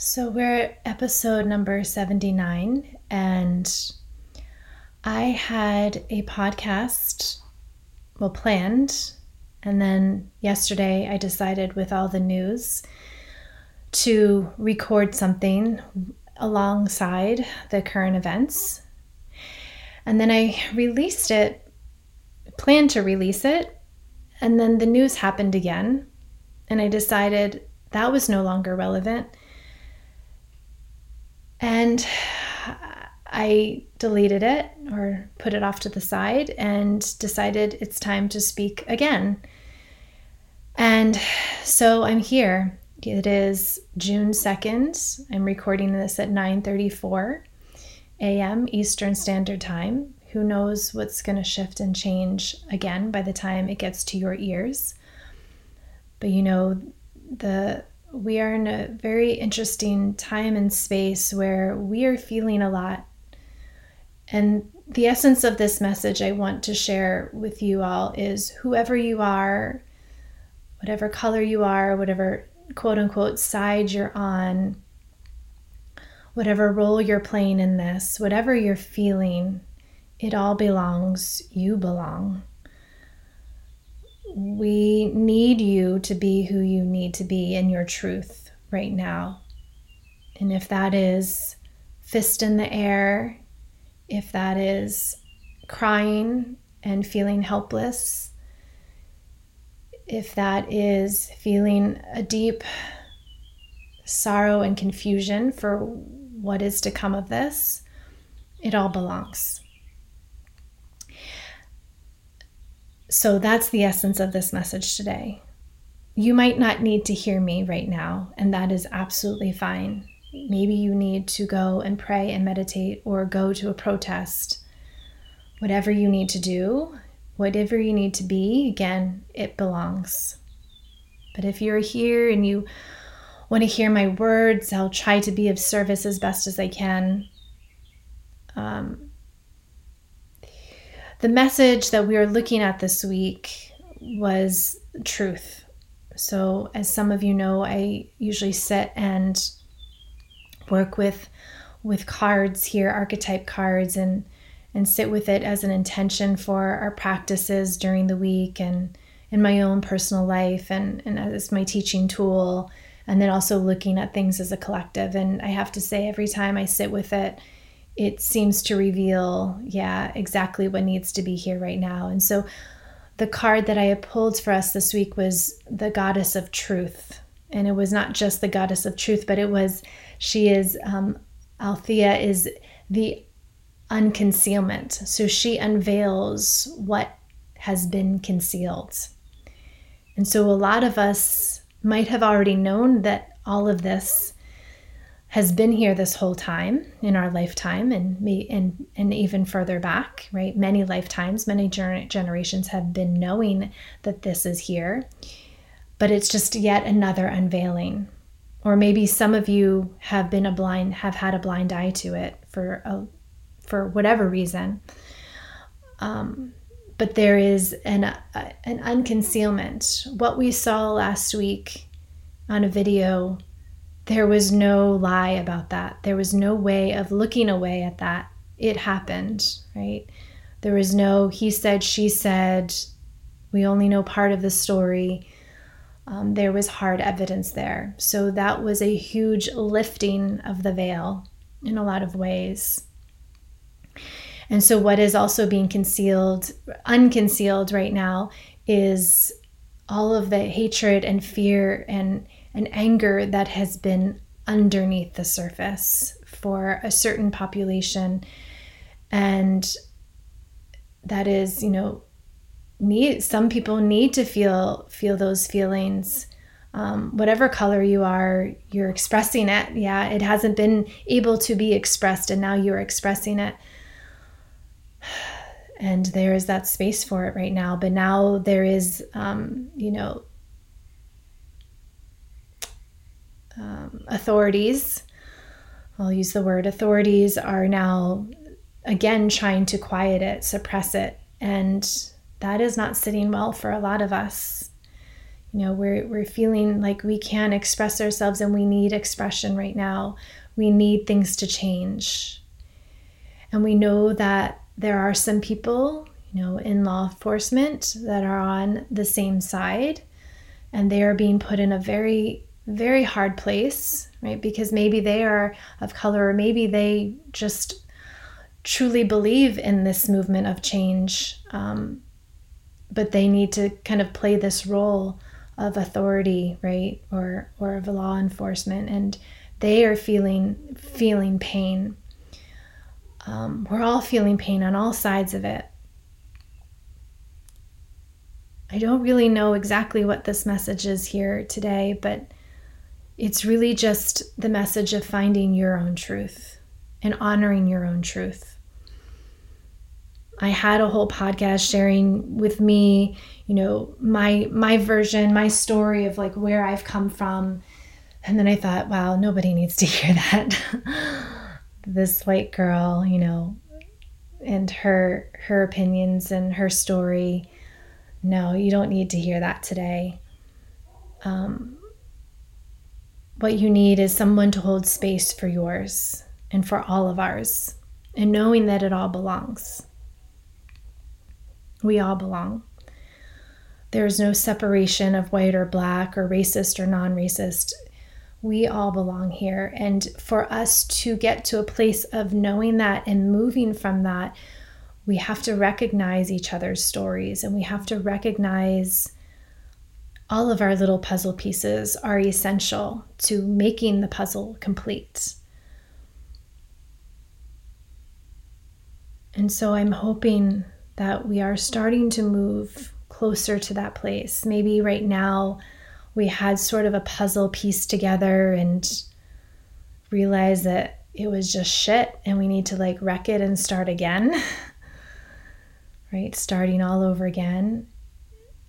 So we're at episode number 79, and I had a podcast, well, planned. And then yesterday I decided, with all the news, to record something alongside the current events. And then I released it, planned to release it, and then the news happened again. And I decided that was no longer relevant and I deleted it or put it off to the side and decided it's time to speak again. And so I'm here. It is June 2nd. I'm recording this at 9:34 a.m. Eastern Standard Time. Who knows what's going to shift and change again by the time it gets to your ears. But you know, the we are in a very interesting time and space where we are feeling a lot. And the essence of this message I want to share with you all is whoever you are, whatever color you are, whatever quote unquote side you're on, whatever role you're playing in this, whatever you're feeling, it all belongs. You belong we need you to be who you need to be in your truth right now. And if that is fist in the air, if that is crying and feeling helpless, if that is feeling a deep sorrow and confusion for what is to come of this, it all belongs. So that's the essence of this message today. You might not need to hear me right now, and that is absolutely fine. Maybe you need to go and pray and meditate or go to a protest. Whatever you need to do, whatever you need to be, again, it belongs. But if you're here and you want to hear my words, I'll try to be of service as best as I can. Um, the message that we are looking at this week was truth. So, as some of you know, I usually sit and work with with cards here, archetype cards, and and sit with it as an intention for our practices during the week and in my own personal life and, and as my teaching tool and then also looking at things as a collective and i have to say every time i sit with it it seems to reveal, yeah, exactly what needs to be here right now. And so the card that I had pulled for us this week was the goddess of truth. And it was not just the goddess of truth, but it was, she is, um, Althea is the unconcealment. So she unveils what has been concealed. And so a lot of us might have already known that all of this has been here this whole time in our lifetime and me and and even further back right? Many lifetimes many gener- generations have been knowing that this is here but it's just yet another unveiling. Or maybe some of you have been a blind have had a blind eye to it for a for whatever reason. Um, but there is an uh, an unconcealment. What we saw last week on a video there was no lie about that. There was no way of looking away at that. It happened, right? There was no he said, she said. We only know part of the story. Um, there was hard evidence there. So that was a huge lifting of the veil in a lot of ways. And so, what is also being concealed, unconcealed right now, is all of the hatred and fear and and anger that has been underneath the surface for a certain population. And that is you know need some people need to feel feel those feelings. Um, whatever color you are you're expressing it. Yeah it hasn't been able to be expressed and now you're expressing it. And there is that space for it right now. But now there is um, you know um, authorities, I'll use the word authorities, are now again trying to quiet it, suppress it. And that is not sitting well for a lot of us. You know, we're, we're feeling like we can't express ourselves and we need expression right now. We need things to change. And we know that there are some people, you know, in law enforcement that are on the same side and they are being put in a very, very hard place, right? Because maybe they are of color or maybe they just truly believe in this movement of change. Um, but they need to kind of play this role of authority, right? Or, or of law enforcement. And they are feeling, feeling pain. Um, we're all feeling pain on all sides of it. I don't really know exactly what this message is here today, but it's really just the message of finding your own truth and honoring your own truth. I had a whole podcast sharing with me, you know, my my version, my story of like where I've come from. And then I thought, wow, nobody needs to hear that. this white girl, you know, and her her opinions and her story no, you don't need to hear that today. Um, what you need is someone to hold space for yours and for all of ours, and knowing that it all belongs. We all belong. There is no separation of white or black or racist or non racist. We all belong here. And for us to get to a place of knowing that and moving from that, we have to recognize each other's stories and we have to recognize all of our little puzzle pieces are essential to making the puzzle complete. And so I'm hoping that we are starting to move closer to that place. Maybe right now we had sort of a puzzle piece together and realized that it was just shit and we need to like wreck it and start again. right? Starting all over again.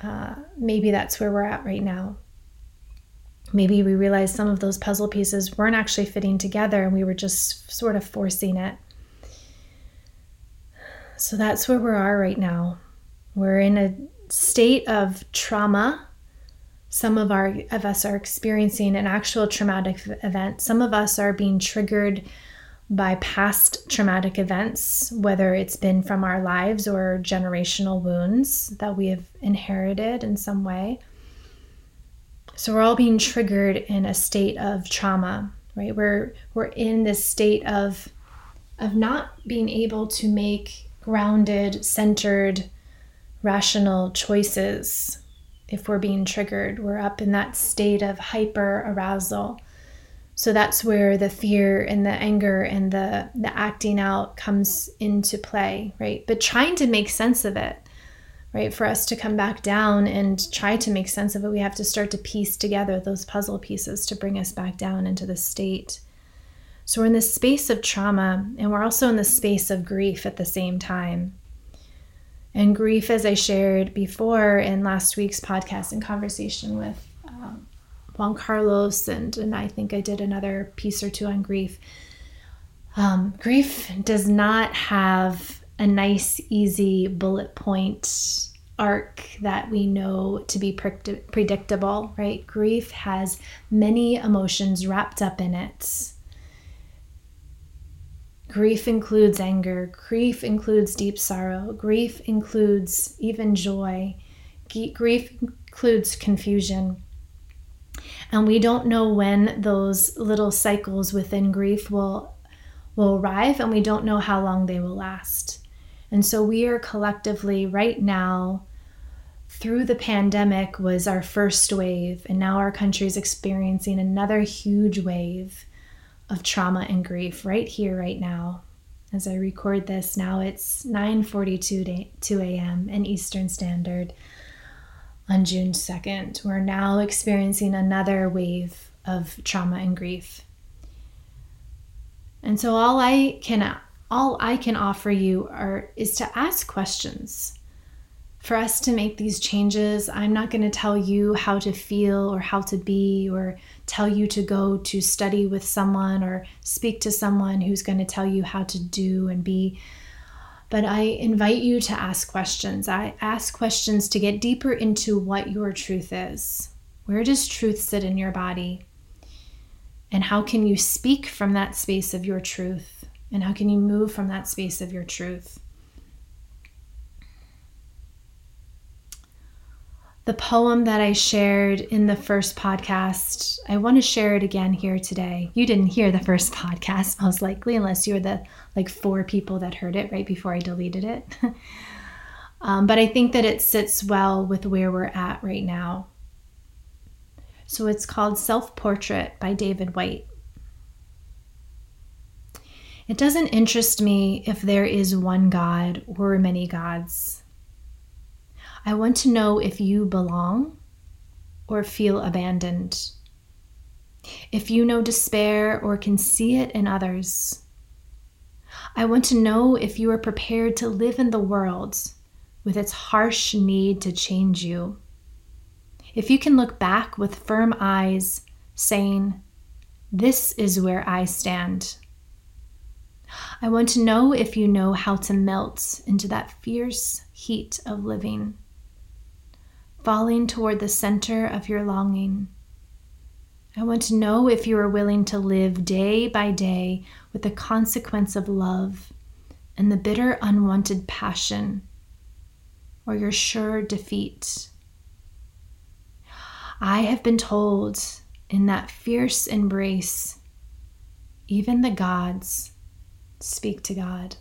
Uh, maybe that's where we're at right now. Maybe we realized some of those puzzle pieces weren't actually fitting together and we were just sort of forcing it. So that's where we are right now. We're in a state of trauma. Some of our of us are experiencing an actual traumatic event. Some of us are being triggered by past traumatic events, whether it's been from our lives or generational wounds that we have inherited in some way. So we're all being triggered in a state of trauma, right? We're we're in this state of of not being able to make grounded, centered, rational choices if we're being triggered. We're up in that state of hyper arousal so that's where the fear and the anger and the the acting out comes into play, right? But trying to make sense of it, right? For us to come back down and try to make sense of it, we have to start to piece together those puzzle pieces to bring us back down into the state. So we're in this space of trauma and we're also in the space of grief at the same time. And grief, as I shared before in last week's podcast and conversation with Juan Carlos, and, and I think I did another piece or two on grief. Um, grief does not have a nice, easy bullet point arc that we know to be predictable, right? Grief has many emotions wrapped up in it. Grief includes anger, grief includes deep sorrow, grief includes even joy, grief includes confusion. And we don't know when those little cycles within grief will will arrive and we don't know how long they will last. And so we are collectively right now through the pandemic was our first wave and now our country is experiencing another huge wave of trauma and grief right here right now as i record this now it's 9:42 2 a.m. in eastern standard on June 2nd. We're now experiencing another wave of trauma and grief. And so all I can all I can offer you are is to ask questions. For us to make these changes, I'm not going to tell you how to feel or how to be or tell you to go to study with someone or speak to someone who's going to tell you how to do and be But I invite you to ask questions. I ask questions to get deeper into what your truth is. Where does truth sit in your body? And how can you speak from that space of your truth? And how can you move from that space of your truth? The poem that I shared in the first podcast, I want to share it again here today. You didn't hear the first podcast, most likely, unless you were the like four people that heard it right before I deleted it. um, but I think that it sits well with where we're at right now. So it's called Self Portrait by David Whyte. It doesn't interest me if there is one God or many gods. I want to know if you belong or feel abandoned. If you know despair or can see it in others. I want to know if you are prepared to live in the world with its harsh need to change you. If you can look back with firm eyes, saying, This is where I stand. I want to know if you know how to melt into that fierce heat of living falling toward the center of your longing. I want to know if you are willing to live day by day with the consequence of love and the bitter, unwanted passion, or your sure defeat. I have been told in that fierce embrace, even the gods speak to God.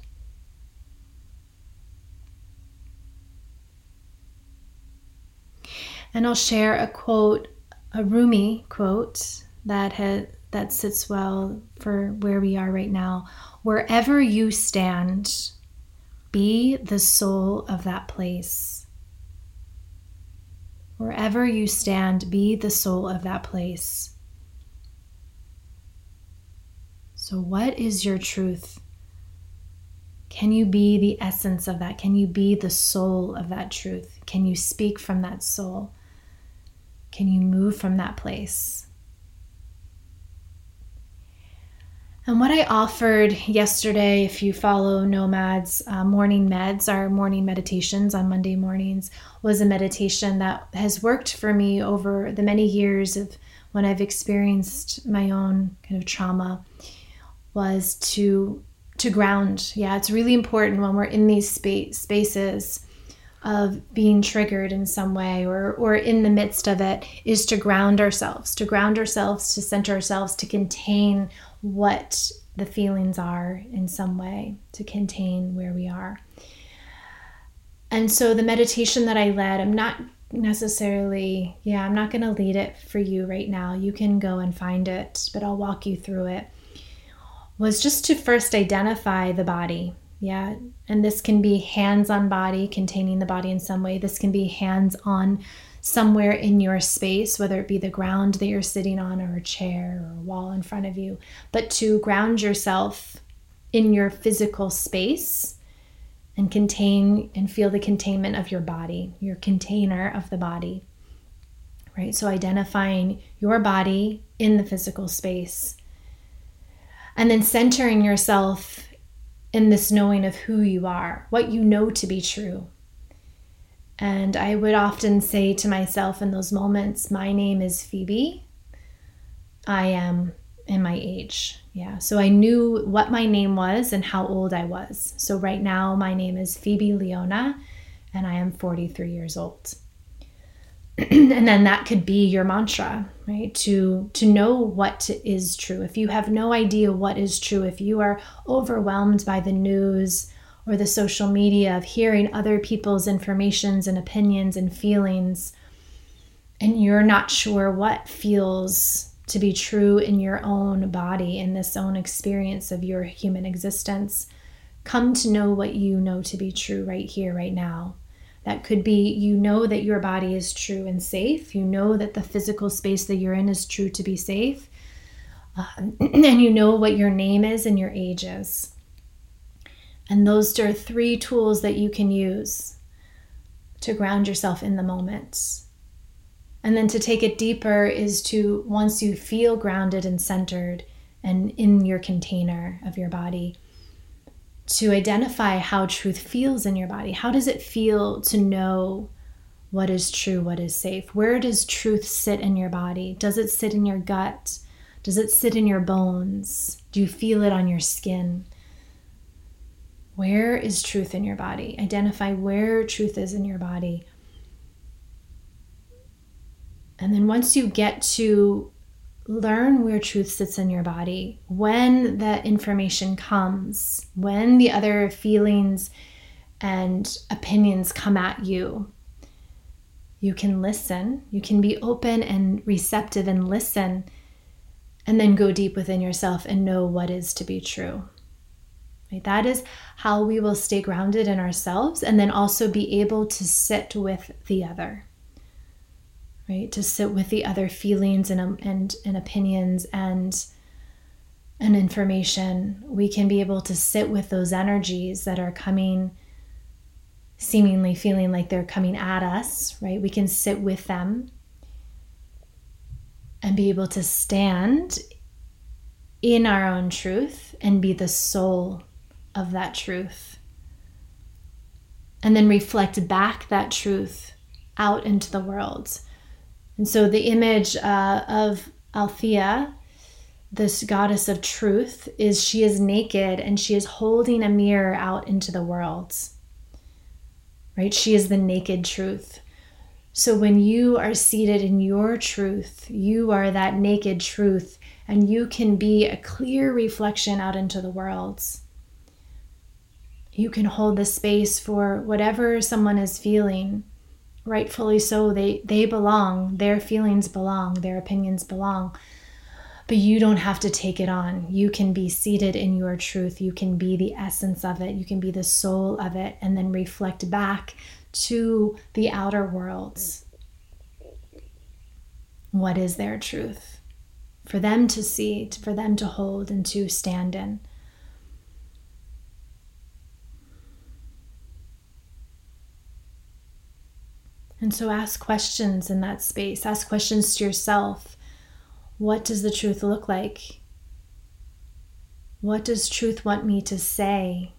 And I'll share a quote, a Rumi quote that had that sits well for where we are right now. Wherever you stand, be the soul of that place. Wherever you stand, be the soul of that place. So, what is your truth? Can you be the essence of that? Can you be the soul of that truth? Can you speak from that soul? Can you move from that place? And what I offered yesterday, if you follow Nomad's uh, morning meds, our morning meditations on Monday mornings, was a meditation that has worked for me over the many years of when I've experienced my own kind of trauma, was to to ground. Yeah, it's really important when we're in these space, spaces of being triggered in some way or or in the midst of it is to ground ourselves to ground ourselves to center ourselves to contain what the feelings are in some way to contain where we are. And so the meditation that i led i'm not necessarily yeah i'm not going to lead it for you right now. You can go and find it but i'll walk you through it was just to first identify the body yeah. And this can be hands on body, containing the body in some way. This can be hands on somewhere in your space, whether it be the ground that you're sitting on or a chair or a wall in front of you, but to ground yourself in your physical space and contain and feel the containment of your body, your container of the body. Right? So identifying your body in the physical space and then centering yourself in this knowing of who you are, what you know to be true. And I would often say to myself in those moments, My name is Phoebe. I am in my age. Yeah. So I knew what my name was and how old I was. So right now, my name is Phoebe Leona, and I am 43 years old. and then that could be your mantra right? To to know what is true. If you have no idea what is true if you are overwhelmed by the news or the social media of hearing other people's informations and opinions and feelings and you're not sure what feels to be true in your own body in this own experience of your human existence come to know what you know to be true right here right now that could be you know that your body is true and safe. You know that the physical space that you're in is true to be safe. Uh, and you know what your name is and your age is. And those are three tools that you can use to ground yourself in the moment. And then to take it deeper is to, once you feel grounded and centered and in your container of your body, to identify how truth feels in your body. How does it feel to know what is true, what is safe? Where does truth sit in your body? Does it sit in your gut? Does it sit in your bones? Do you feel it on your skin? Where is truth in your body? Identify where truth is in your body. And then once you get to learn where truth sits in your body, when that information comes, when the other feelings and opinions come at you, you can listen. You can be open and receptive and listen, and then go deep within yourself and know what is to be true. Right? That is how we will stay grounded in ourselves and then also be able to sit with the other. Right? To sit with the other feelings and, um, and, and opinions and, and information. We can be able to sit with those energies that are coming seemingly feeling like they're coming at us, right? We can sit with them and be able to stand in our own truth and be the soul of that truth. And then reflect back that truth out into the world. And so the image uh, of Althea, this goddess of truth, is she is naked and she is holding a mirror out into the world right? She is the naked truth. So when you are seated in your truth, you are that naked truth, and you can be a clear reflection out into the world. You can hold the space for whatever someone is feeling. Rightfully so, they, they belong, their feelings belong, their opinions belong but you don't have to take it on. You can be seated in your truth. You can be the essence of it. You can be the soul of it, and then reflect back to the outer worlds. What is their truth? For them to see, for them to hold, and to stand in. And so ask questions in that space. Ask questions to yourself what does the truth look like? What does truth want me to say?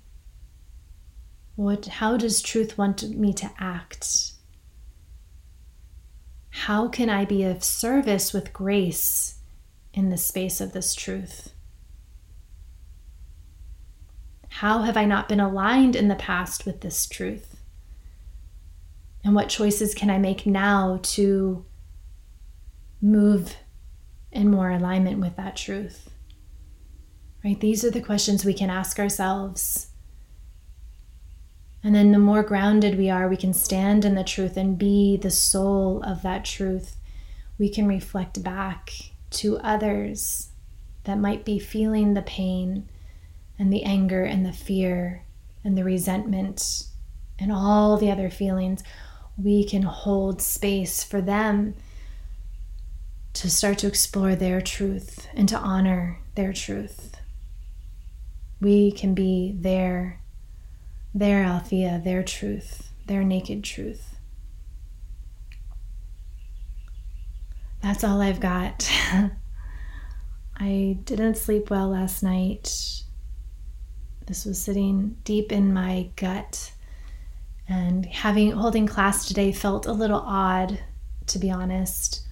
What, how does truth want me to act? How can I be of service with grace in the space of this truth? How have I not been aligned in the past with this truth? And what choices can I make now to move in more alignment with that truth? Right? These are the questions we can ask ourselves. And then the more grounded we are, we can stand in the truth and be the soul of that truth. We can reflect back to others that might be feeling the pain and the anger and the fear and the resentment and all the other feelings. We can hold space for them to start to explore their truth and to honor their truth. We can be their, their Althea, their truth, their naked truth. That's all I've got. I didn't sleep well last night. This was sitting deep in my gut. And having holding class today felt a little odd, to be honest.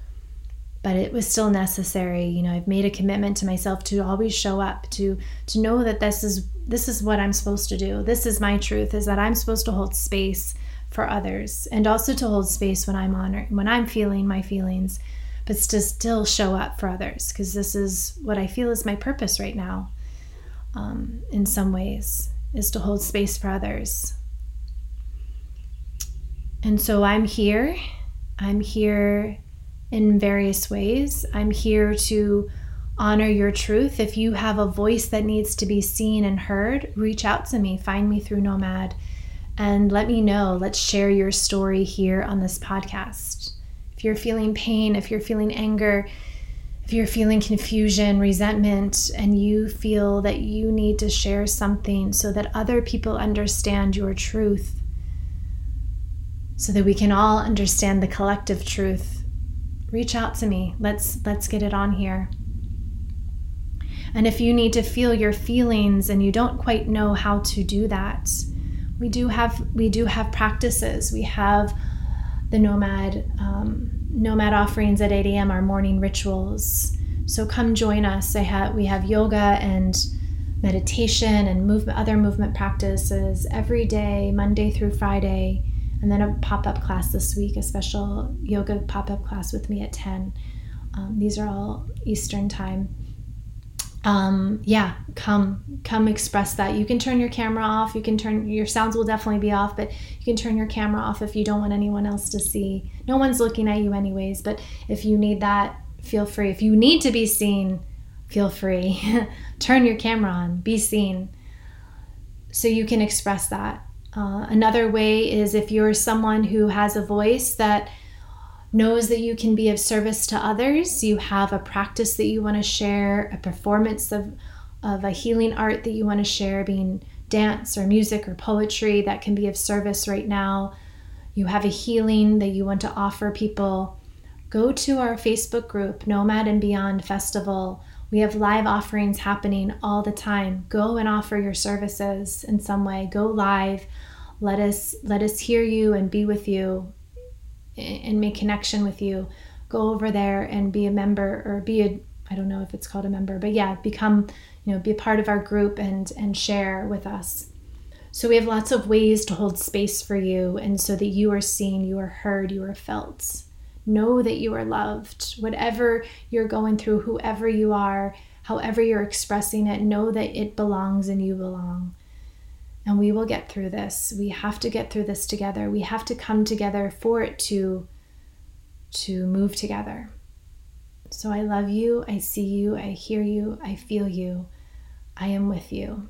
But it was still necessary you know i've made a commitment to myself to always show up to to know that this is this is what i'm supposed to do. This is my truth is that i'm supposed to hold space for others and also to hold space when i'm honored when i'm feeling my feelings but to still show up for others because this is what i feel is my purpose right now um, in some ways is to hold space for others and so i'm here i'm here in various ways. I'm here to honor your truth. If you have a voice that needs to be seen and heard, reach out to me. Find me through Nomad and let me know. Let's share your story here on this podcast. If you're feeling pain, if you're feeling anger, if you're feeling confusion, resentment, and you feel that you need to share something so that other people understand your truth, so that we can all understand the collective truth reach out to me. Let's let's get it on here. And if you need to feel your feelings and you don't quite know how to do that, we do have we do have practices. We have the nomad um, nomad offerings at 8 a.m. Our morning rituals. So come join us. I have we have yoga and meditation and movement, other movement practices every day, Monday through Friday, and then a pop up class this week, a special yoga pop up class with me at 10. Um, these are all Eastern time. Um, yeah, come, come express that. You can turn your camera off. You can turn your sounds will definitely be off, but you can turn your camera off if you don't want anyone else to see. No one's looking at you anyways, but if you need that, feel free. If you need to be seen, feel free. Turn your camera on, be seen. So you can express that. Uh, another way is if you're someone who has a voice that knows that you can be of service to others, you have a practice that you want to share, a performance of, of a healing art that you want to share, being dance or music or poetry that can be of service right now. You have a healing that you want to offer people. Go to our Facebook group, Nomad and Beyond Festival we have live offerings happening all the time. Go and offer your services in some way. Go live. Let us let us hear you and be with you and make connection with you. Go over there and be a member or be a I don't know if it's called a member, but yeah, become, you know, be a part of our group and and share with us. So we have lots of ways to hold space for you and so that you are seen, you are heard, you are felt. Know that you are loved. Whatever you're going through, whoever you are, however you're expressing it, know that it belongs and you belong. And we will get through this. We have to get through this together. We have to come together for it to to move together. So I love you. I see you. I hear you. I feel you. I am with you.